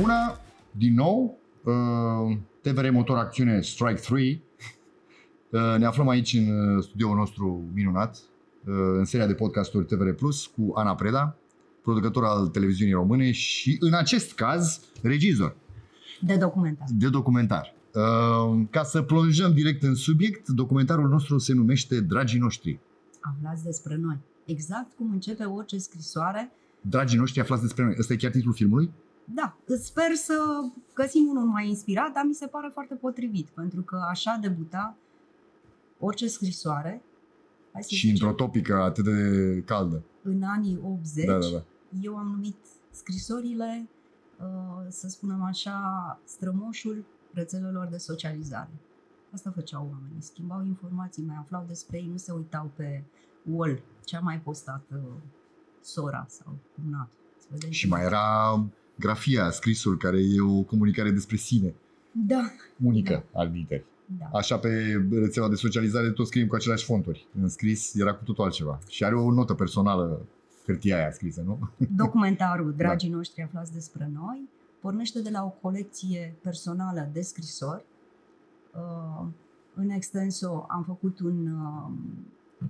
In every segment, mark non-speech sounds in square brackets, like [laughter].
bună, din nou, uh, TVR Motor Acțiune Strike 3. Uh, ne aflăm aici în uh, studioul nostru minunat, uh, în seria de podcasturi TVR Plus cu Ana Preda, producător al televiziunii române și, în acest caz, regizor De documentar. de documentar. Uh, Ca să plonjăm direct în subiect, documentarul nostru se numește Dragii noștri. Aflați despre noi. Exact cum începe orice scrisoare. Dragii noștri aflați despre noi. Ăsta e chiar titlul filmului? Da, sper să găsim unul mai inspirat, dar mi se pare foarte potrivit, pentru că așa debuta orice scrisoare. Hai să Și zicem, într-o topică atât de caldă. în anii 80, Da, da, da. eu am numit scrisorile, uh, să spunem așa, strămoșul rețelelor de socializare. Asta făceau oamenii, schimbau informații, mai aflau despre ei, nu se uitau pe wall, ce a mai postat uh, sora sau cumnatul. Să vedem Și ce- mai era grafia, scrisul, care e o comunicare despre sine. Da, Unică, al literi. da. Așa pe rețeaua de socializare tot scriem cu aceleași fonturi. În scris era cu totul altceva. Și are o notă personală hârtia aia scrisă, nu? [laughs] Documentarul Dragii noștri aflați despre noi pornește de la o colecție personală de scrisori. Uh, În extenso am făcut un uh,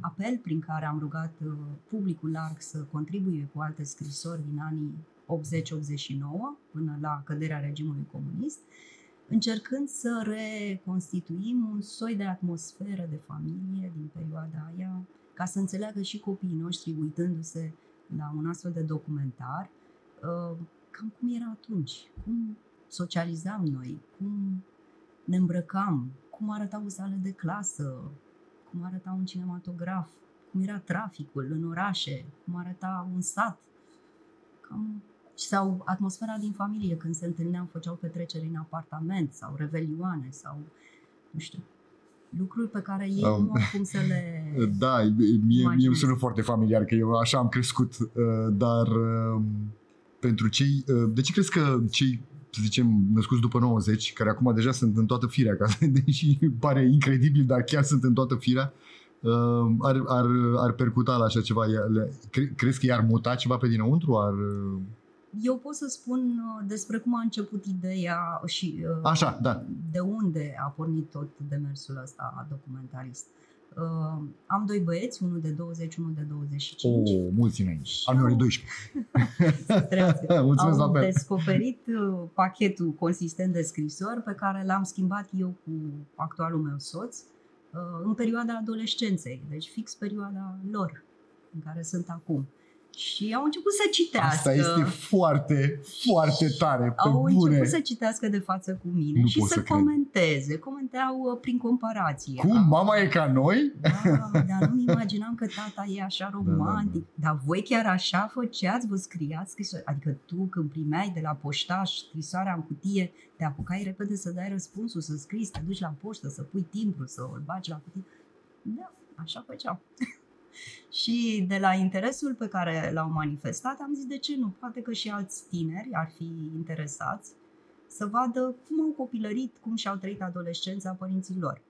apel prin care am rugat uh, publicul larg să contribuie cu alte scrisori din anii 80-89 până la căderea regimului comunist, încercând să reconstituim un soi de atmosferă de familie din perioada aia, ca să înțeleagă și copiii noștri uitându-se la un astfel de documentar, uh, cam cum era atunci, cum socializam noi, cum ne îmbrăcam, cum arătau sale de clasă, cum arăta un cinematograf, cum era traficul în orașe, cum arăta un sat, cam sau atmosfera din familie când se întâlneau, făceau petreceri în apartament sau revelioane sau nu știu, lucruri pe care ei Um, nu au cum să le... [laughs] Da, mie, mie Imaginez. îmi sună foarte familiar că eu așa am crescut, uh, dar uh, pentru cei... uh, De ce crezi că cei, să zicem, născuți după 90, care acum deja sunt în toată firea, ca să- [laughs] deși pare incredibil, dar chiar sunt în toată firea, uh, ar, ar, ar percuta la așa ceva? Le- cre- Crezi că i-ar muta ceva pe dinăuntru? Ar, uh, Eu pot să spun uh, despre cum a început ideea și uh, Așa, da. de unde a pornit tot demersul ăsta documentarist. Uh, am doi băieți, unul de 20, unul de 25. Oh, mulți înainte. Și Al meu are au- 12. Să trăiască. Mulțumesc la Au fel. descoperit uh, pachetul consistent de scrisori pe care l-am schimbat eu cu actualul meu soț uh, în perioada adolescenței, deci fix perioada lor în care sunt acum. Și au început să citească. Asta este foarte, foarte tare, pe au bune. început să citească de față cu mine Nu și pot să, să cred. comenteze. Comentau uh, prin comparație. Cum? Am- Mama e ca noi? Da, dar nu imaginam că tata e așa da, romantic. Dar voi chiar așa făceați? Vă scriați scrisori? Adică tu când primeai de la poștaș scrisoarea în cutie, te apucai repede să dai răspunsul, să scrii, să te duci la poștă, să pui timbru, să îl bagi la cutie. Da, așa făceam. Și de la interesul pe care l-au manifestat, am zis de ce nu? Poate că și alți tineri ar fi interesați să vadă cum au copilărit, cum și-au trăit adolescența părinții lor.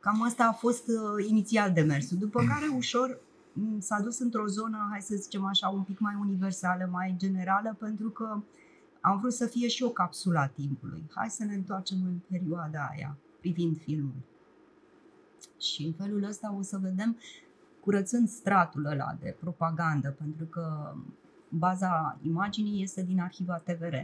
Cam asta a fost uh, inițial demersul, după care ușor m, s-a dus într-o zonă, hai să zicem așa, un pic mai universală, mai generală, pentru că am vrut să fie și o capsulă a timpului. Hai să ne întoarcem în perioada aia, privind filmul. Și în felul ăsta o să vedem, curățând stratul ăla de propagandă, pentru că baza imaginii este din arhiva TVR.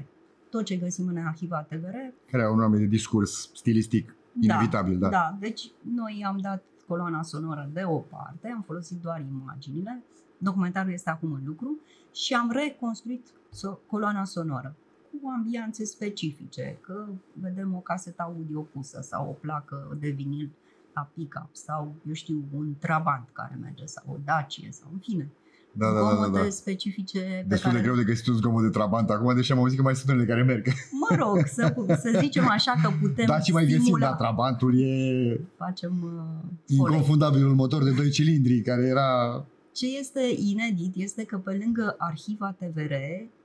Tot ce găsim în arhiva TVR Care au un nume de discurs stilistic inevitabil, da. da, deci noi am dat coloana sonoră de o parte, am folosit doar imaginile, documentarul este acum în lucru și am reconstruit so- coloana sonoră cu ambianțe specifice, că vedem o casetă audio pusă sau o placă de vinil la pick-up sau, eu știu, un trabant care merge sau o dacie sau, în fine, Da, da, da, da, zgomote da. specifice pe Destul care de greu de găsit un zgomot de trabant acum, deși am auzit că mai sunt unele care merg. Mă rog, să, să zicem așa că putem Da, și mai găsim, stimula, dar trabantul e facem uh, folei. inconfundabilul motor de 2 cilindri, care era... Ce este inedit este că pe lângă arhiva TVR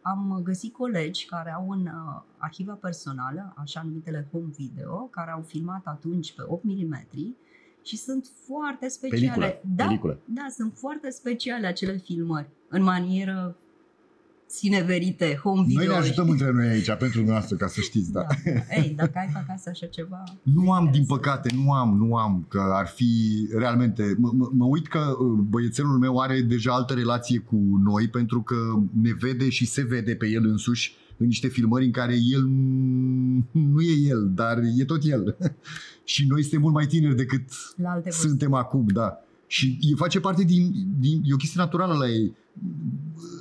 am găsit colegi care au în uh, arhiva personală, așa numitele home video, care au filmat atunci pe 8 mm și sunt foarte speciale. Pelicule, da, pelicule. da, sunt foarte speciale acele filmări, în manieră sineverite, home video. Noi ne ajutăm între noi aici, pentru noastră, ca să știți, da. da. Ei, dacă ai acasă așa ceva... Nu am, din păcate, nu am, nu am, că ar fi realmente... Mă, mă, mă uit că uh, băiețelul meu are deja altă relație cu noi, pentru că ne vede și se vede pe el însuși în niște filmări în care el nu e el, dar e tot el. [laughs] și noi suntem mult mai tineri decât La alte suntem acum, da. Și e face parte din, din... E o chestie naturală la ei.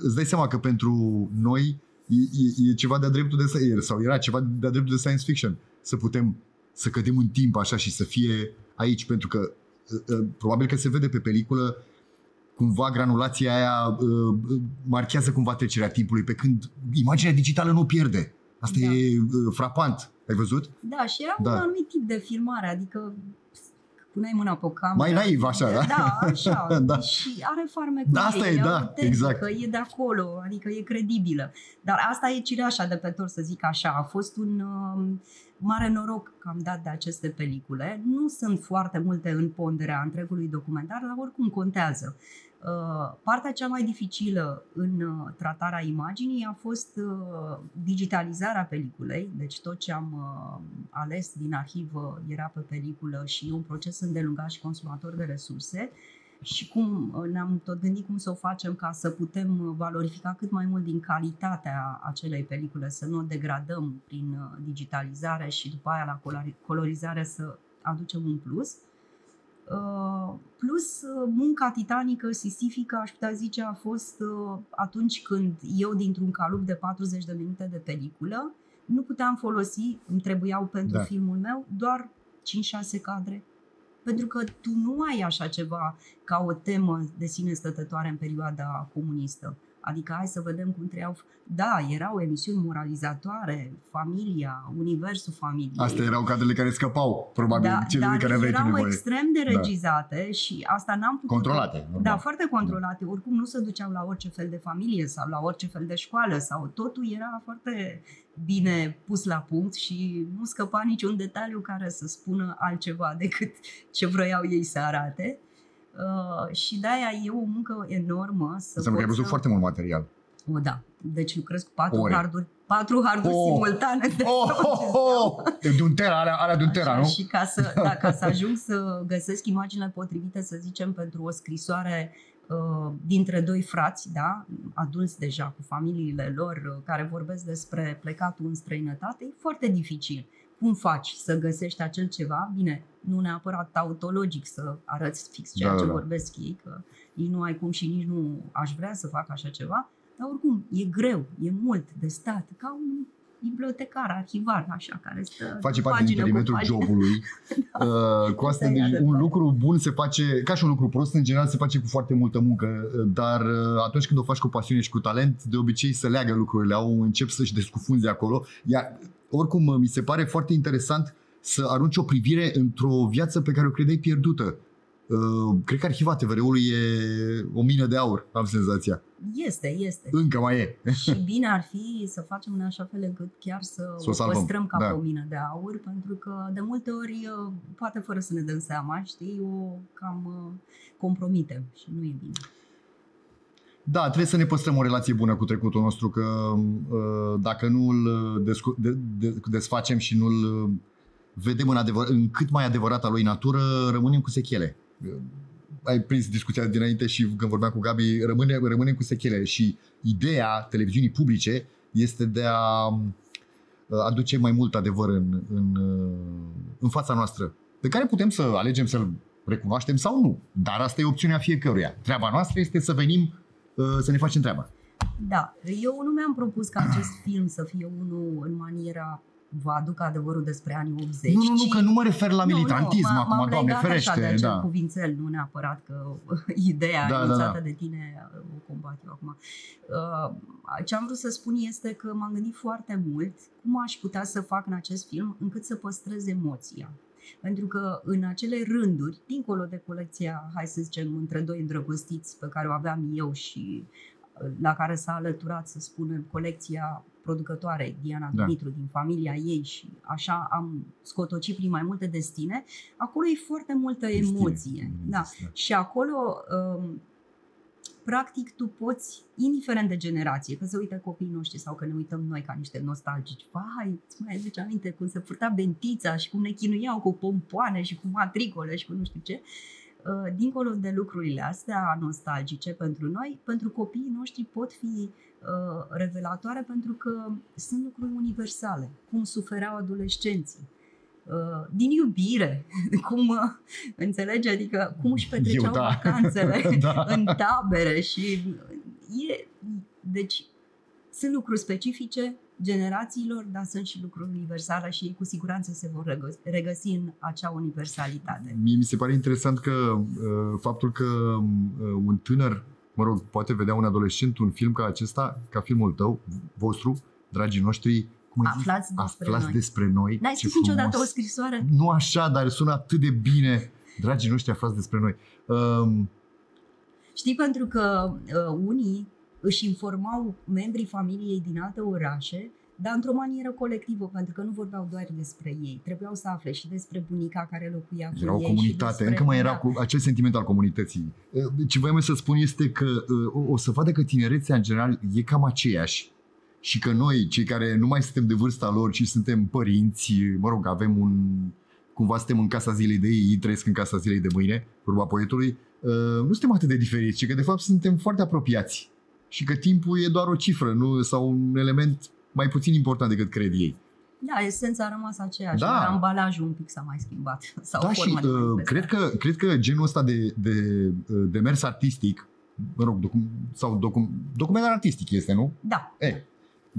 Îți dai seama că pentru noi e, e, e ceva de-a dreptul de... Sau era ceva de-a dreptul de science fiction. Să putem să cădem în timp așa și să fie aici, pentru că uh, uh, probabil că se vede pe peliculă cumva granulația aia uh, marchează cumva trecerea timpului, pe când imaginea digitală nu o pierde. Asta da. e frapant. Ai văzut? Da, și era da. un anumit tip de filmare, adică puneai mâna pe cameră. Mai naiv, așa, da? Da, așa. [laughs] da. Și are farmecul da, asta e, da, exact. e de acolo, adică e credibilă. Dar asta e cireașa de pe tor, să zic așa. A fost un uh, mare noroc că am dat de aceste pelicule. Nu sunt foarte multe în ponderea întregului documentar, dar oricum contează. Uh, partea cea mai dificilă în uh, tratarea imaginii a fost uh, digitalizarea peliculei, deci tot ce am ales din arhivă era pe peliculă și e un proces îndelungat și consumator de resurse și cum ne-am tot gândit cum să o facem ca să putem valorifica cât mai mult din calitatea acelei pelicule, să nu o degradăm prin digitalizare și după aia la colorizare să aducem un plus. Uh, plus uh, munca titanică, sisifică, aș putea zice, a fost uh, atunci când eu, dintr-un calup de 40 de minute de peliculă, nu puteam folosi, îmi trebuiau pentru da. filmul meu, doar 5-6 cadre. Pentru că tu nu ai așa ceva ca o temă de sine stătătoare în perioada comunistă. Adică hai să vedem cum trăiau. Da, erau emisiuni moralizatoare, familia, universul familiei. Astea erau cadrele care scăpau, probabil, da, cele de care aveai erau nevoie. extrem de da. regizate da. și asta n-am putut... Controlate. Normal. Da, foarte controlate. Oricum nu se duceau la orice fel de familie sau la orice fel de școală sau totul era foarte bine pus la punct și nu scăpa niciun detaliu care să spună altceva decât ce vroiau ei să arate. Uh, și de-aia e o muncă enormă. Să Înseamnă că ai văzut să... foarte mult material. O, da. Deci lucrez cu patru Ore. harduri, patru harduri oh. simultane. De, oh, oh, oh. de un tera, alea, alea de un tera, nu? Și ca să, [laughs] da, ca să ajung să găsesc imaginile potrivite, să zicem, pentru o scrisoare uh, dintre doi frați, da, adulți deja, cu familiile lor, uh, care vorbesc despre plecatul în străinătate, e foarte dificil cum faci să găsești acel ceva, bine, nu neapărat tautologic să arăți fix ceea da, ce da, da. vorbesc ei, că ei nu ai cum și nici nu aș vrea să fac așa ceva, dar oricum e greu, e mult de stat, ca un bibliotecar, arhivar, așa, care stă Face parte din perimetrul jobului. [laughs] da. uh, cu asta, deci, un lucru bun se face, ca și un lucru prost, în general se face cu foarte multă muncă, dar uh, atunci când o faci cu pasiune și cu talent, de obicei se leagă lucrurile, au încep să-și descufunze acolo, iar oricum mi se pare foarte interesant să arunci o privire într-o viață pe care o credeai pierdută. Uh, cred că arhiva TVR-ului e o mină de aur, am senzația. Este, este. Încă mai e. [laughs] și bine ar fi să facem în așa fel încât chiar să, să o, o păstrăm ca da. pe o mină de aur, pentru că de multe ori, uh, poate fără să ne dăm seama, știi, o cam uh, compromitem și nu e bine. Da, trebuie să ne păstrăm o relație bună cu trecutul nostru, că uh, dacă nu îl descu- de, de, desfacem și nu îl vedem în, adevăr, în cât mai adevărata lui natură, rămânem cu sechele. Ai prins discuția dinainte și când vorbeam cu Gabi, rămâne, rămânem cu sechele și ideea televiziunii publice este de a aduce mai mult adevăr în, în, în fața noastră, pe care putem să alegem să-l recunoaștem sau nu. Dar asta e opțiunea fiecăruia. Treaba noastră este să venim Uh, să ne facem treaba. Da, eu nu mi-am propus ca acest [clears throat] film să fie unul în maniera vă aduc adevărul despre anii 80. Nu, nu, nu, că nu mă refer la militantism nu, nu, acum, doamne, ferește. Așa de acel da. cuvințel, nu neapărat că [laughs] ideea da, da, da. de tine o combat eu acum. Uh, ce am vrut să spun este că m-am gândit foarte mult cum aș putea să fac în acest film încât să păstrez emoția. Pentru că în acele rânduri, dincolo de colecția, hai să zicem, între doi îndrăgostiți pe care o aveam eu și uh, la care s-a alăturat, să spunem, colecția producătoare Diana da. Dumitru din familia ei și așa am scotocit prin mai multe destine, acolo e foarte multă emoție. Da. da. Și acolo um, practic tu poți, indiferent de generație, că se uită copiii noștri sau că ne uităm noi ca niște nostalgici, vai, îți mai aduce aminte cum se purta bentița și cum ne chinuiau cu pompoane și cu matricole și cu nu știu ce, uh, dincolo de lucrurile astea nostalgice pentru noi, pentru copiii noștri pot fi uh, revelatoare pentru că sunt lucruri universale, cum sufereau adolescenții, Uh, din iubire, [laughs] cum uh, înțelege, adică cum își petreceau Eu, da. vacanțele [laughs] Da. în tabere și e, deci sunt lucruri specifice generațiilor, dar sunt și lucruri universale și ei cu siguranță se vor regăsi, regăsi în acea universalitate. Mie mi se pare interesant că uh, faptul că uh, un tânăr, mă rog, poate vedea un adolescent un film ca acesta, ca filmul tău, vostru, dragii noștri, cum ai zis? Aflați despre Aflați noi. despre noi. N-ai Ce scris niciodată frumos. o scrisoare? Nu așa, dar sună atât de bine. Dragii noștri aflați despre noi. Um, Știi, pentru că uh, unii își informau membrii familiei din alte orașe, dar într-o manieră colectivă, pentru că nu vorbeau doar despre ei. Trebuiau să afle și despre bunica care locuia cu era o ei. comunitate, și despre, încă mai era da. cu acel sentiment al comunității. Uh, Ce voiam să spun este că uh, o- o să vadă că tinerețea în general e cam aceeași și că noi, cei care nu mai suntem de vârsta lor, ci suntem părinți, mă rog, avem un... cumva suntem în casa zilei de ei, ei trăiesc în casa zilei de mâine, vorba poetului, uh, nu suntem atât de diferiți, ci că de fapt suntem foarte apropiați și că timpul e doar o cifră nu, sau un element mai puțin important decât cred ei. Da, esența a rămas aceeași, Da. dar ambalajul un pic s-a mai schimbat. [laughs] Sau Da, și forma de uh, manifestare. cred, că, cred că genul ăsta de, de, uh, de mers artistic, mă rog, docum, sau docum, documentar artistic este, nu? Da, E,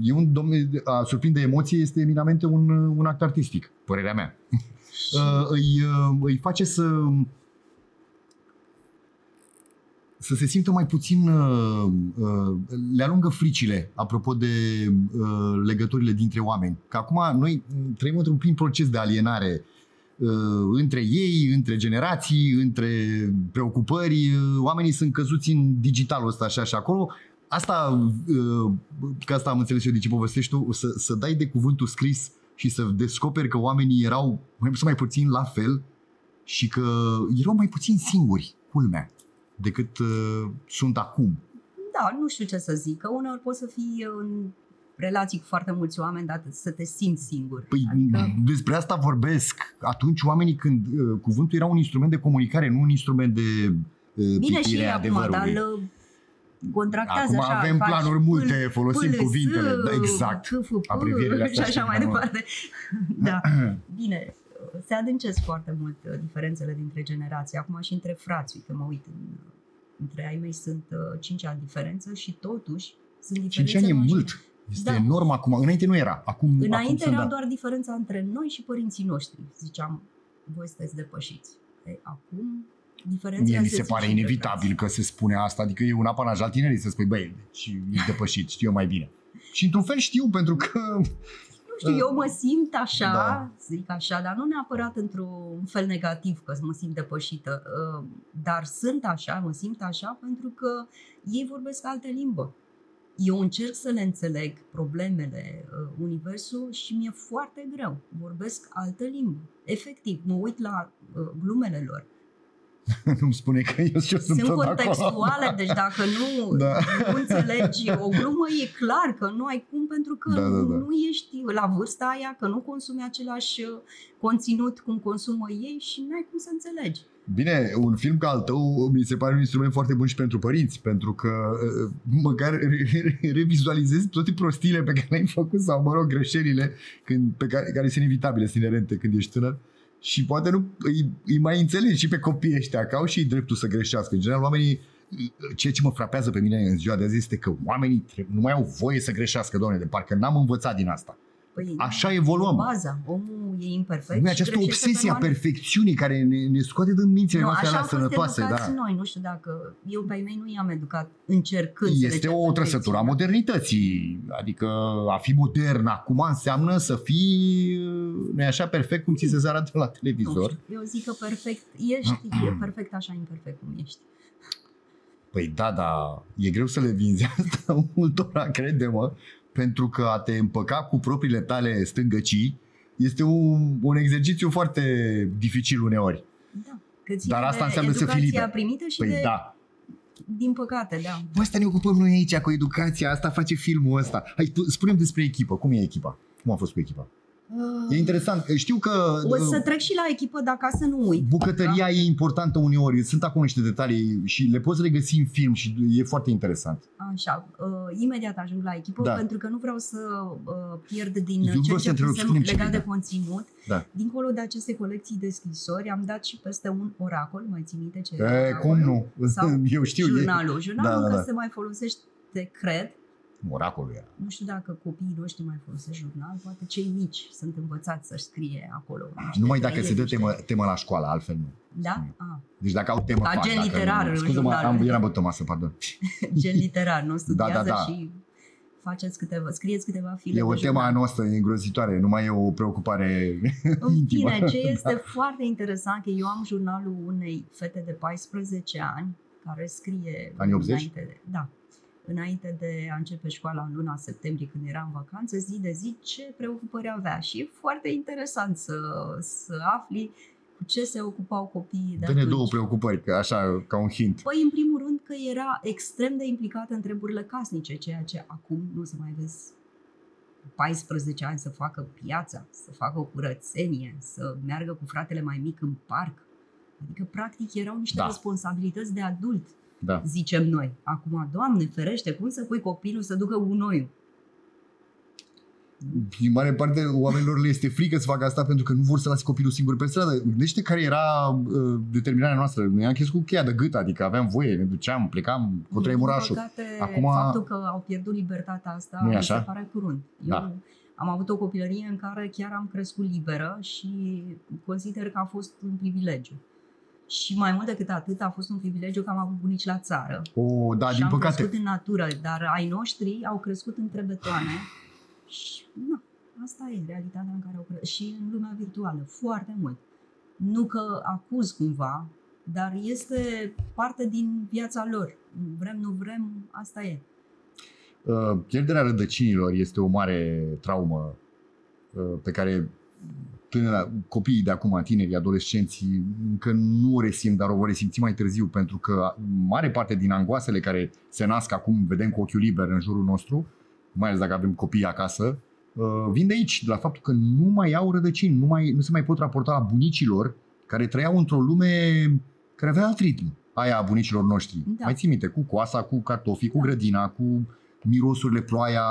e un domn, a surprinde emoție este eminamente un, uh, un act artistic, părerea mea. și [laughs] Uh, îi, uh, îi face să să se simtă mai puțin uh, uh, le alungă fricile apropo de uh, legăturile dintre oameni. Că acum noi trăim într-un plin proces de alienare uh, între ei, între generații, între preocupări. Uh, Oamenii sunt căzuți în digitalul ăsta așa și acolo. Asta, uh, că asta am înțeles eu de ce povestești tu, să, să dai de cuvântul scris și să descoperi că oamenii erau mai mult sau mai puțin la fel și că erau mai puțin singuri, culmea, decât uh, sunt acum. da, nu știu ce să zic, că uneori poți să fii în relații cu foarte mulți oameni, dar să te simți singur. Păi adică, despre asta vorbesc. Atunci oamenii când uh, cuvântul era un instrument de comunicare, nu un instrument de uh, bine și pitire ei a acum, dar adevărului. îl contractează Acum așa. avem faci planuri multe, pâl- folosim pâl- cuvintele, s- da, exact. c- f- p- Abrevierile astea Și așa știi, mai da, mă. departe. [clears throat] Da, bine, se adâncesc foarte mult uh, diferențele dintre generații. Acum și între frați, uite, mă uit, în, între ai mei sunt uh, 5 ani diferență și totuși sunt diferențe 5 ani e majore. mult. Este Da. enorm acum. Înainte nu era. Acum, acum Înainte sunt, era da. doar diferența între noi și părinții noștri. Ziceam, voi sunteți depășiți. Ei, acum, diferențele Mie mi se simt pare și între inevitabil frați. că se spune asta, adică e un apanaj al tinerii să spui, băi, deci e depășit, știu eu mai bine. Și într-un fel știu, pentru că Nu știu, eu mă simt așa, Da. zic așa, dar nu neapărat într-un fel negativ că mă simt depășită, uh, dar sunt așa, mă simt așa pentru că ei vorbesc altă limbă. Eu încerc să le înțeleg problemele, uh, universul și mi-e foarte greu. Vorbesc altă limbă. Efectiv, mă uit la uh, glumele lor. [laughs] nu-mi spune că eu și eu sunt, Sunt tot acolo. contextuale, deci dacă nu, [laughs] Da. nu înțelegi o glumă, e clar că nu ai cum pentru că Da, da, da. nu ești la vârsta aia, că nu consumi același uh, conținut cum consumă ei și n-ai cum să înțelegi. Bine, un film ca al tău mi se pare un instrument foarte bun și pentru părinți, pentru că uh, măcar re- re- revizualizezi toate prostiile pe care le-ai făcut sau, mă rog, greșelile când, pe care, care sunt inevitabile, sunt inerente când ești tânăr și poate nu îi, îi mai înțelegi și pe copiii ăștia, că au și ei dreptul să greșească. În general, oamenii, ceea ce mă frapează pe mine în ziua de azi este că oamenii trebuie- nu mai au voie să greșească, doamne, de parcă n-am învățat din asta. Păi, Așa evoluăm. Baza, omul e imperfect. Nu e și această greșește obsesie a permanent. perfecțiunii care ne, ne scoate din mințile Nu, noastre așa alea am fost sănătoase. educați Da. noi, nu știu dacă... Eu pe ai mei nu i-am educat încercând să le Este cer o trăsătură a perfecțiunea. modernității. Adică a fi modern acum înseamnă să fii, nu așa, perfect cum ți se arată la Nu televizor. știu, eu zic că perfect ești, [clears throat] e perfect așa imperfect cum ești. Păi da, da, e greu să le vinzi asta [laughs] multora, crede-mă, pentru că a te împăca cu propriile tale stângăcii este un, un exercițiu foarte dificil uneori. Da. Că ține Dar asta de înseamnă să fii educația liber. primită și Păi de da, Din păcate, da. Bă, asta ne ocupăm noi aici cu educația, asta face filmul ăsta. Hai, tu spune despre echipă. Cum e echipa? Cum a fost cu echipa? E interesant. Știu că O să trec și la echipă dacă să nu uit. bucătăria e importantă uneori. Sunt acolo niște detalii și le poți regăsi în film și e foarte interesant. Așa, uh, imediat ajung la echipă Da. pentru că nu vreau să uh, pierd din Eu vreau ceea să ce întrerup, pusem spune-mi ce legat de vrei, da. conținut. Da. Dincolo de aceste colecții de scrisori, am dat și peste un oracol, mai ții minte ce E, era cum oracolul? nu? Sau [laughs] Eu știu. Jurnalul. Jurnalul Da, da, încă da. se mai folosește, cred. E oracolul era. Nu știu dacă copiii noștri mai folosesc jurnal, poate cei mici sunt învățați să-și scrie acolo. niște Numai dacă se dă trăieri, temă, niște- temă la școală, altfel nu. Da? Ah, Deci dacă au temă, Ca fac. gen dacă literar nu. în Scuze-mă, jurnal. am, eram pe masă, pardon. [laughs] gen literar, nu studiază Da, da, da. și faceți câteva, scrieți câteva file E o de temă a jurnal. noastră îngrozitoare, nu mai e o preocupare [laughs] În intimă. fine, ce [laughs] este foarte interesant că eu am jurnalul unei fete de 14 ani care scrie Anii 80? înainte de, da, înainte de a începe școala în luna septembrie când era în vacanță, zi de zi ce preocupări avea și e foarte interesant să, să afli cu ce se ocupau copiii de Dă-ne atunci. două preocupări, că așa, ca un hint. Păi, în primul rând că era extrem de implicată în treburile casnice, ceea ce acum nu se mai vezi 14 ani să facă piața, să facă o curățenie, să meargă cu fratele mai mic în parc. Adică, practic, erau niște Da. responsabilități de adult, Da. zicem noi. Acum, Doamne ferește, cum să pui copilul să ducă gunoiul? În mare parte oamenilor le este frică să facă asta pentru că nu vor să lase copilul singur pe stradă. Gândește care era uh, determinarea noastră. Noi am crescut cu cheia de gât, adică aveam voie, ne duceam, plecam, contrăim Din orașul. păcate, Acum- faptul că au pierdut libertatea asta Nu-i mi așa? se pare curând. Eu Da. am avut o copilărie în care chiar am crescut liberă și consider că a fost un privilegiu. Și mai mult decât atât, a fost un privilegiu că am avut bunici la țară. O, da, și din am păcate. crescut în natură, dar ai noștri au crescut între betoane și na, asta e realitatea în care au crescut. Și în lumea virtuală, foarte mult. Nu că acuz cumva, dar este parte din viața lor. Vrem, nu vrem, asta e. Uh, pierderea rădăcinilor este o mare traumă uh, pe care tânăra, copiii de acum, tinerii, adolescenții, încă nu o resimt, dar o vor resimți mai târziu, pentru că mare parte din angoasele care se nasc acum, vedem cu ochiul liber în jurul nostru, mai ales dacă avem copii acasă, uh, vin de aici, de la faptul că nu mai au rădăcini, nu, mai, nu se mai pot raporta la bunicilor care trăiau într-o lume care avea alt ritm, aia a bunicilor noștri. Da. Mai ții minte, cu coasa, cu cartofii, cu Da. grădina, cu mirosurile, ploaia,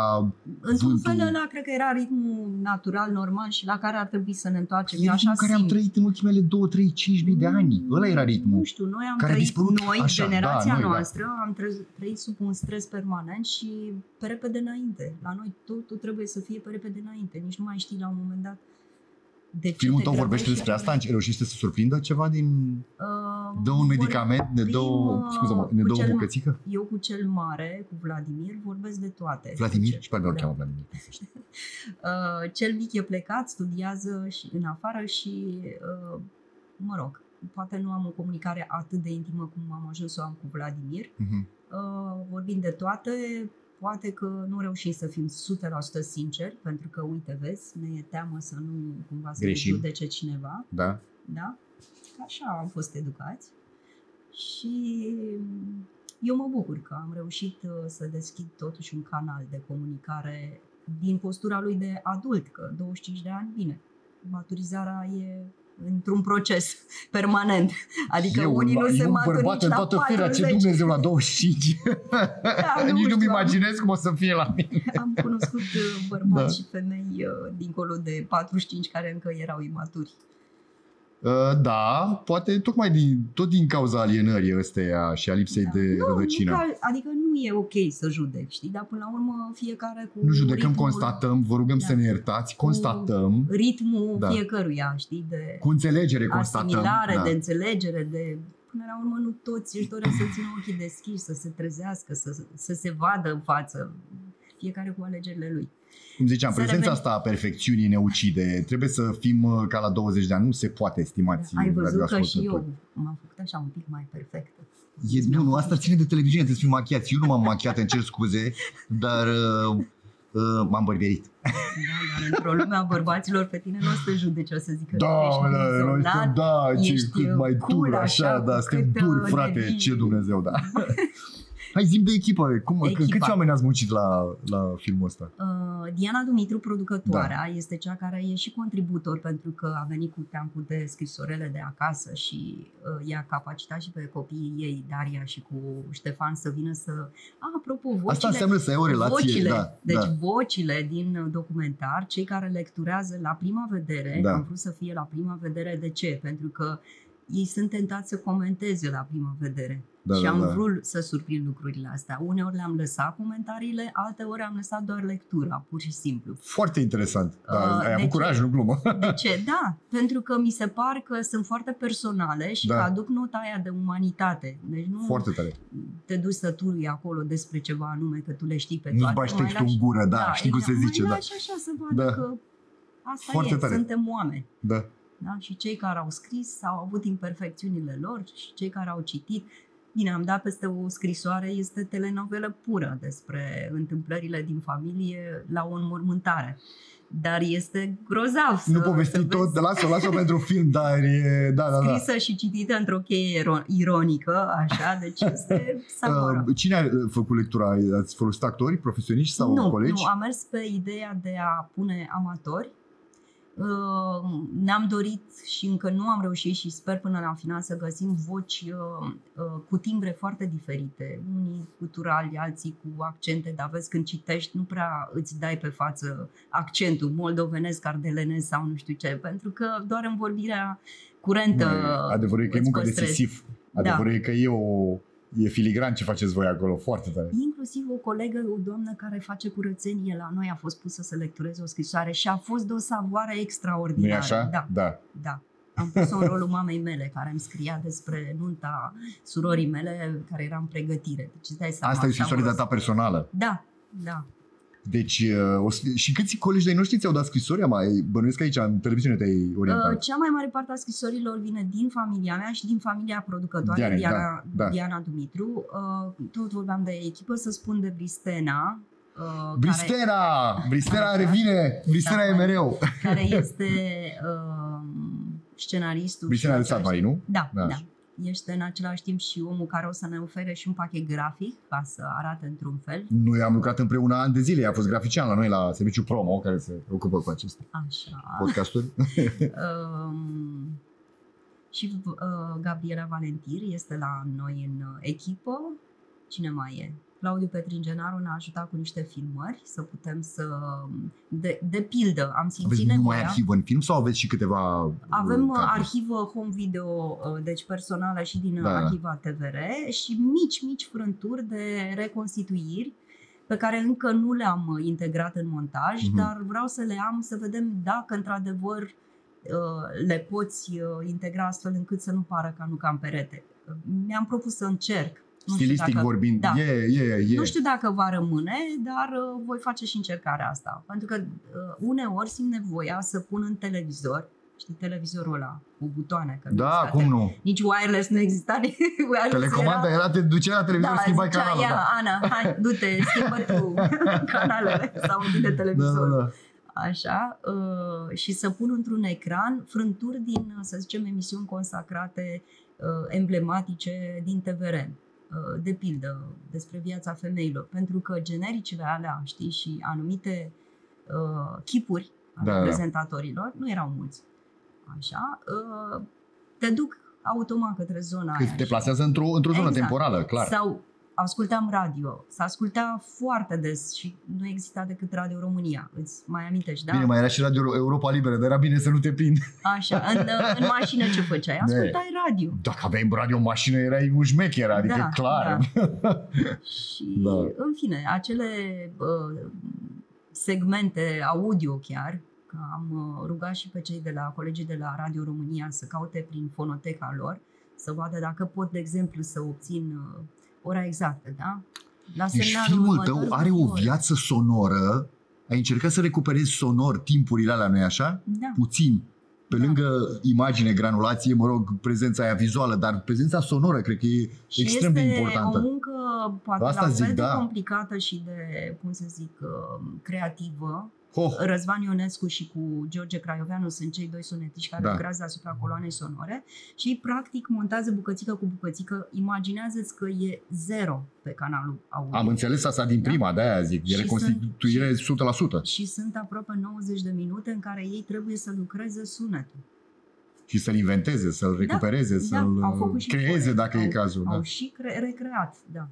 Într-un vântul. fel ăla cred că era ritmul natural, normal și la care ar trebui să ne întoarcem. Eu E așa ritmul care am simt. trăit în ultimele 2, 3, 5 mii de ani. Ăla era ritmul. Nu știu, noi am care a trăit, dispărut noi, așa, generația da, noi, da. noastră, am trăit, trăit sub un stres permanent și pe repede înainte. La noi totul trebuie să fie pe repede înainte. Nici nu mai știi la un moment dat de ce Filmul te tău vorbește grăbești. despre asta? Reușește să surprindă ceva din... Uh, Dă un medicament, ne dă o, vorbim, uh, scuză ne cu dă o cel- bucățică? Eu cu cel mare, cu Vladimir, vorbesc de toate. Vladimir? Cu Și pe nu-l da. cheamă Vladimir. [laughs] Uh, cel mic e plecat, studiază și în afară și, uh, mă rog, poate nu am o comunicare atât de intimă cum am ajuns să o am cu Vladimir. Mhm. Uh, vorbim de toate, poate că nu reușim să fim 100% sinceri, pentru că, uite, vezi, ne e teamă să nu cumva să Greșim. ne judece cineva, Da? da? Că Așa am fost educați. Și eu mă bucur că am reușit uh, să deschid totuși un canal de comunicare din postura lui de adult, că 25 de ani, bine, maturizarea e într-un proces permanent. Adică eu, unii nu eu se un maturici bărbat în la toată firea, ce 40. Dumnezeu la 25. Da, [laughs] nu Nici nu-mi știu, am- imaginez cum o să fie la mine. Am cunoscut uh, bărbați Da. și femei uh, dincolo de 45 care încă erau imaturi. Uh, Da, poate tocmai din, tot din cauza alienării ăsteia și a lipsei Da. de nu, rădăcină. Nu, că- adică nu e ok să judec, știi? Dar până la urmă fiecare cu Nu judecăm, ritmul, constatăm, vă rugăm Da. să ne iertați, constatăm, ritmul Da. fiecăruia, știi? De cu înțelegere constatăm. asimilare, da. de înțelegere, de... Până la urmă nu toți își doresc să țină ochii deschiși, să se trezească, să, să se vadă în față. Fiecare cu alegerile lui. Cum ziceam, Să prezența reveni- asta a perfecțiunii ne ucide. Trebuie să fim uh, ca la 20 de ani. Nu se poate, stimați Ai văzut că și radioascultători. eu m-am făcut așa un pic mai perfectă. E, nu, nu, asta ține de televiziune, trebuie să fim machiați. Eu nu m-am machiat, îmi cer scuze, dar uh, Uh, m-am bărbierit. Da, dar într-o lume a bărbaților pe tine nu o să te judece, o să zică Da, că ești mă, da, noi izolat, suntem, da, ce, ești cât mai cool, dur, așa, așa, da, cu suntem cât, duri, uh, frate, devii- ce Dumnezeu, da. [laughs] Hai zi de echipă, cum, Echipa. câți oameni ați muncit la, la filmul ăsta? Uh, Diana Dumitru, producătoarea, Da. este cea care e și contributor pentru că a venit cu teancul de scrisorele de acasă și uh, i-a capacitat și pe copiii ei, Daria și cu Ștefan, să vină să... Ah, apropo, vocile, Asta înseamnă să ai o relație, vocile, da, deci da. vocile din documentar, cei care lecturează la prima vedere, Da. am vrut să fie la prima vedere, de ce? Pentru că ei sunt tentați să comenteze la prima vedere. Da, și da, am da. vrut să surprind lucrurile astea. Uneori le-am lăsat comentariile, alteori am lăsat doar lectura, pur și simplu. Foarte interesant. Da, Uh, ai avut deci- curaj, nu glumă. De [laughs] ce? Da, pentru că mi se par că sunt foarte personale și Da. că aduc nota aia de umanitate. Deci nu Foarte tare. te duci să turi acolo despre ceva anume, că tu le știi pe Nu-ți toate. bagi mai textul lași- în gură, da, știi cum se exact, zice, mai da. lași așa să vadă Da. că asta Foarte e, tare. suntem oameni. Da. Da? Și cei care au scris au avut imperfecțiunile lor și cei care au citit. Bine, am dat peste o scrisoare, este telenovelă pură despre întâmplările din familie la o înmormântare. Dar este grozav să, Nu să povesti vezi tot, lasă-o, lasă-o pentru film, dar e, da, da, da. scrisă și citită într-o cheie iro- ironică, așa, deci este [laughs] savoră. Uh, cine a uh, făcut lectura? Ați folosit actori, profesioniști sau nu, colegi? Nu, am mers pe ideea de a pune amatori. Uh, Ne-am dorit și încă nu am reușit și sper până la final să găsim voci uh, uh, cu timbre foarte diferite. Unii culturali, alții cu accente, dar vezi când citești nu prea îți dai pe față accentul moldovenesc, ardelenesc sau nu știu ce, pentru că doar în vorbirea curentă Nu, Adevărul e că e îți muncă păstrezi. decisiv. Da. Adevărul e că e o... E filigran ce faceți voi acolo, foarte tare. Inclusiv o colegă, o doamnă care face curățenie la noi a fost pusă să lectureze o scrisoare și a fost de o savoare nu extraordinară. e așa? Da, da. da. Am pus în rolul mamei mele care îmi scria despre nunta surorii mele care era în pregătire. Deci îți dai seama. Asta e o scrisoare de-a savuros. ta personală. Da, da. Deci, uh, o, să- și câți colegi de-ai noștri ți-au dat scrisori? Mai bănuiesc că aici, în televiziune te-ai orientat. Uh, Cea mai mare parte a scrisorilor vine din familia mea și din familia producătoare, Diane, Diana, da, da. Diana Dumitru. Uh, Tot vorbeam de echipă, să spun de Bristena. uh, care- Bristena! Bristena Așa. revine! Bristena Da. e mereu! care este uh, scenaristul. Bristena și de în același- Satmari, nu? Da, Da. da, da. Este în același timp și omul care o să ne ofere și un pachet grafic ca să arate într-un fel. Noi am lucrat împreună ani de zile, a fost grafician la noi la serviciu promo care se ocupă cu aceste Așa. podcasturi. Um, [laughs] și uh, Gabriela Valentir este la noi în uh, echipă. Cine mai e? Claudiu Petringenaru ne-a ajutat cu niște filmări să putem să... De, de pildă, am simțit Aveți numai nevoia... arhivă în film sau aveți și câteva uh, Avem uh, cadre? arhivă home video, uh, deci personală și din Da. da. arhiva TVR și mici, mici frânturi de reconstituiri pe care încă nu le-am uh, integrat în montaj, Mhm. dar vreau să le am să vedem dacă într-adevăr uh, le poți uh, integra astfel încât să nu pară ca nu cam perete. Uh, Mi-am propus să încerc. Nu știu Stilistic dacă- vorbind, da. e, e, e. nu știu dacă va rămâne, dar uh, voi face și încercarea asta. Pentru că uh, uneori simt nevoia să pun în televizor, știi, televizorul ăla cu butoane. Că nu Da, exista cum te- nu? Nici wireless nu exista. nici [laughs] wireless Telecomanda era, te ducea la televizor, da, schimbai zicea, canalul. ia, Da. Ana, hai, du-te, schimbă tu [laughs] [laughs] canalele sau închide Da, televizorul. da, da. Așa, uh, și să pun într-un ecran frânturi din, să zicem, emisiuni consacrate uh, emblematice din TVR. Uh, de pildă, despre viața femeilor. Pentru că genericile alea, știi, și anumite uh, chipuri ale Da, da. prezentatorilor, nu erau mulți. Așa, uh, te duc automat către zona Că aia. te și- plasează într-o, într-o zonă Exact. temporală, clar. sau ascultam radio. Se asculta foarte des și nu exista decât Radio România. Îți mai amintești, da? Bine, mai era și Radio Europa Liberă, dar era bine să nu te prind. Așa, în, în [laughs] mașină ce făceai? Ascultai radio. Dacă aveai radio în mașină, erai un șmecher, adică Da, clar. [laughs] Și, Da. în fine, acele uh, segmente audio chiar, că am uh, rugat și pe cei de la colegii de la Radio România să caute prin fonoteca lor, să vadă dacă pot, de exemplu, să obțin uh, ora exactă, da? La Deci semnalul filmul următor tău va are fi o ora. viață sonoră. Ai încercat să recuperezi sonor timpurile alea, nu-i așa? Da. Puțin. Pe Da. lângă imagine, granulație, mă rog, prezența aia vizuală, dar prezența sonoră cred că e Și extrem de este importantă. o muncă poate Asta la zic, fel de da. complicată și de, cum să zic, uh, creativă. Oh, Răzvan Ionescu și cu George Craioveanu sunt cei doi sunetiști care Da. lucrează asupra coloanei sonore și practic montează bucățică cu bucățică. Imaginează-ți că e zero pe canalul audio. am înțeles asta din Da. prima, de-aia zic. E Și reconstituire 100%. Și sunt aproape 90 de minute în care ei trebuie să lucreze sunetul. Și să-l inventeze, să-l recupereze, să-l Da, au făcut și creeze core. dacă au, e cazul. Au Da. și cre- recreat, da.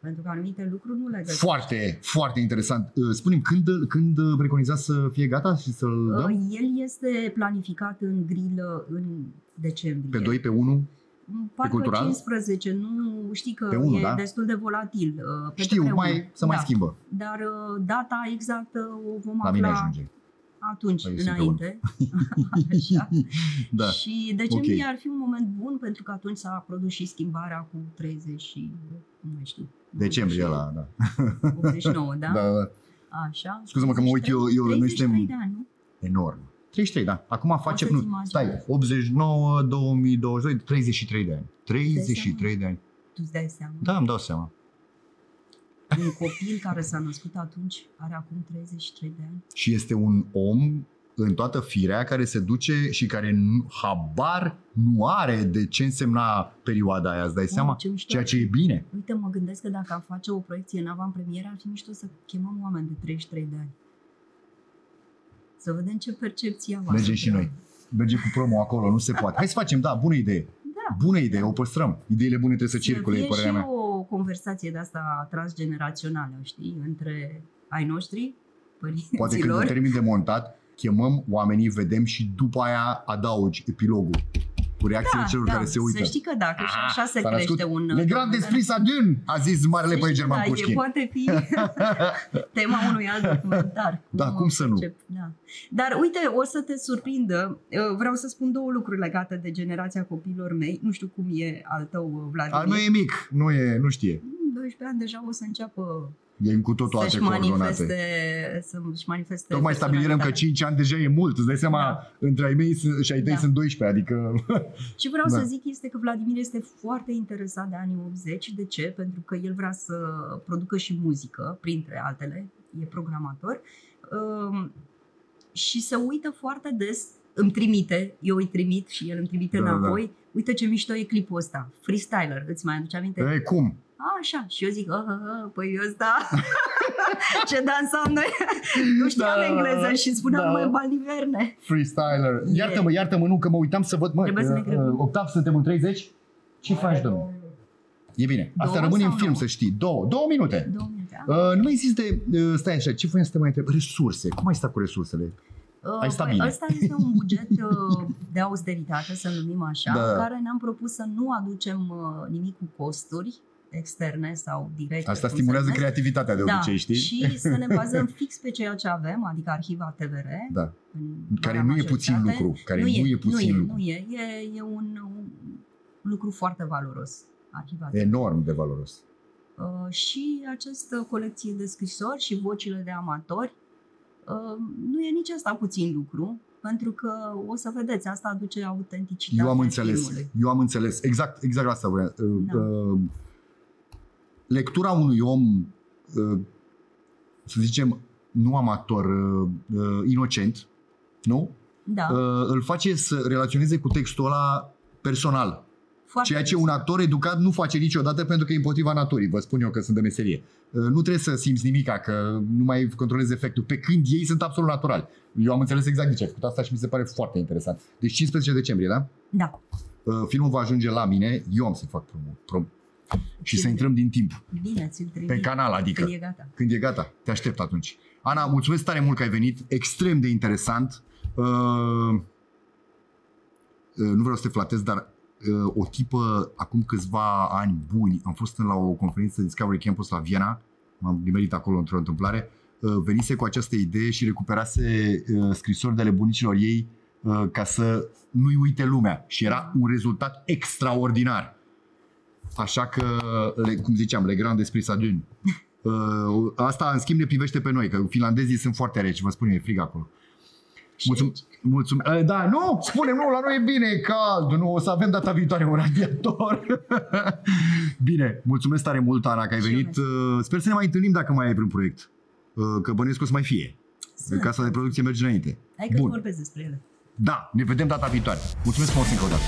Pentru că anumite lucruri nu le găsești. Foarte, foarte interesant. Uh, Spune-mi, când, când uh, preconizați să fie gata și să-l Uh, dăm? El este planificat în grilă în decembrie. Pe 2, pe 1? Parcă cultural? 15, nu știi că Pe unu, e da? destul de volatil. uh, pe Știu, pe mai, unu. să mai da. schimbă. Dar uh, data exactă o vom La mine afla ajunge. atunci, Păi, sunt pe înainte. Așa. [laughs] Da. Și decembrie Ok. ar fi un moment bun pentru că atunci s-a produs și schimbarea cu 30 și, nu mai știu. Decembrie 90, ăla, da. 89, da? [laughs] da. da. Așa. Scuză-mă că mă uit eu, eu noi 33 suntem de ani, nu? enorm. 33, da. Acum facem, să-ți nu, imaginezi. stai, 89, 2022, 33 de ani. 33 de ani. Tu îți dai seama. Da, îmi dau seama. Un copil care s-a născut atunci are acum 33 de ani. Și este un om în toată firea care se duce și care nu, habar nu are de ce însemna perioada aia, îți dai seama? Wow, ce mișto. Ceea ce e bine. Uite, mă gândesc că dacă am face o proiecție în avantpremieră, ar fi mișto să chemăm oameni de 33 de ani. Să vedem ce percepție au. Mergem asupra- și noi. Mergem cu promo acolo, nu se poate. Hai să facem, da, bună idee. Da. Bună idee, o păstrăm. Ideile bune trebuie să circule, e fie părerea și mea. o conversație de asta transgenerațională, știi, între ai noștri, părinților. Poate când termin de montat, chemăm oamenii, vedem și după aia adaugi epilogul cu reacțiile celor care se uită. Da, Să știi că dacă și așa se S-a crește născut un... Le Grand Esprit Sadun, a zis marele Să poet știi că german da, e, Pușkin. poate fi [laughs] tema unui alt documentar. Da, cum să nu? percep, Da. Dar uite, o să te surprindă. Uh, Vreau să spun două lucruri legate de generația copiilor mei. Nu știu cum e al tău, Vladimir. A, nu e mic, nu, e, nu știe. 12 ani deja o să înceapă E cu totul alte să-și coordonate. manifeste, să-și manifeste Tocmai stabilirăm că personalitatea. 5 ani deja e mult. Îți dai seama, Da. între ai mei sunt- și ai tăi Da. sunt 12, adică... Și vreau Da. să zic este că Vladimir este foarte interesat de anii 80. De ce? Pentru că el vrea să producă și muzică, printre altele, e programator. Um, și se uită foarte des, îmi trimite, eu îi trimit și el îmi trimite Da, da, da. înapoi. Uite ce mișto e clipul ăsta, freestyler, îți mai aduce aminte? E, cum? A, așa, și eu zic, ah, ah, ah, păi ăsta, ce dansam noi, nu știam Da, engleză și spuneam, da. măi, Baliverne. Freestyler. E- Iartă-mă, iartă-mă, nu, că mă uitam să văd, mă, Trebuie să ne uh, grăbim. Octav, suntem în 30? Ce faci, domnule? E bine. Asta Două rămâne în sau film, nouă? să știi. Două. Două minute. Două minute, Uh, nu mai există, uh, stai așa, ce voiam să te mai întreb? Resurse. Cum ai stat cu resursele? Ai stat păi, bine. Ăsta este un buget uh, de austeritate, să numim așa, Da. în care ne-am propus să nu aducem uh, nimic cu costuri externe sau directe. Asta cum stimulează se numesc. creativitatea de da, obicei, știi? și să ne bazăm [laughs] fix pe ceea ce avem, adică arhiva TVR. Da. în Care marea nu e puțin majoritate. lucru. Care nu e puțin nu e, lucru. Nu e, e, e un, un lucru foarte valoros, arhiva TVR. Enorm de valoros. Uh, și această colecție de scrisori și vocile de amatori uh, nu e nici asta puțin lucru, pentru că o să vedeți, asta aduce autenticitate Eu am înțeles. filmului. Eu am înțeles. Exact, exact asta vreau. Uh, Da. uh, Lectura unui om, uh, să zicem, nu amator, uh, uh, inocent, nu? Da, Uh, Îl face să relaționeze cu textul ăla personal. foarte Ceea ce un actor educat nu face niciodată pentru că e împotriva naturii. Vă spun eu că sunt de meserie. Uh, Nu trebuie să simți nimica, că nu mai controlezi efectul. Pe când ei sunt absolut naturali. Eu am înțeles exact de ce ai făcut asta și mi se pare foarte interesant. Deci 15 decembrie, da? Da, Uh, Filmul va ajunge la mine. Eu am să fac promo. Prom- și să Bine. intrăm din timp. bine, ți-l trimit. Pe canal, adică. Când e gata. Când e gata. Te aștept atunci. Ana, mulțumesc tare mult că ai venit. Extrem de interesant. Uh, uh, nu vreau să te flatez, dar uh, o tipă, acum câțiva ani buni, am fost la o conferință Discovery Campus la Viena, m-am nimerit acolo într-o întâmplare, uh, venise cu această idee și recuperase uh, scrisori de ale bunicilor ei uh, ca să nu-i uite lumea. Și era un rezultat extraordinar. Așa că, le, cum ziceam, le grand despre Sadun. Uh, asta, în schimb, ne privește pe noi, că finlandezii sunt foarte reci, vă spun eu, e frig acolo. Mulțum- mulțum- uh, da, nu, spune nu, la noi e bine, e cald, nu, o să avem data viitoare un radiator. [laughs] bine, mulțumesc tare mult, Ana, că ai Și venit. Uh, Sper să ne mai întâlnim dacă mai ai vreun proiect. Uh, Că bănuiesc că o să mai fie. Sunt. Casa de producție merge înainte. Hai că Bun. vorbesc despre ele. Da, ne vedem data viitoare. Mulțumesc frumos încă o dată.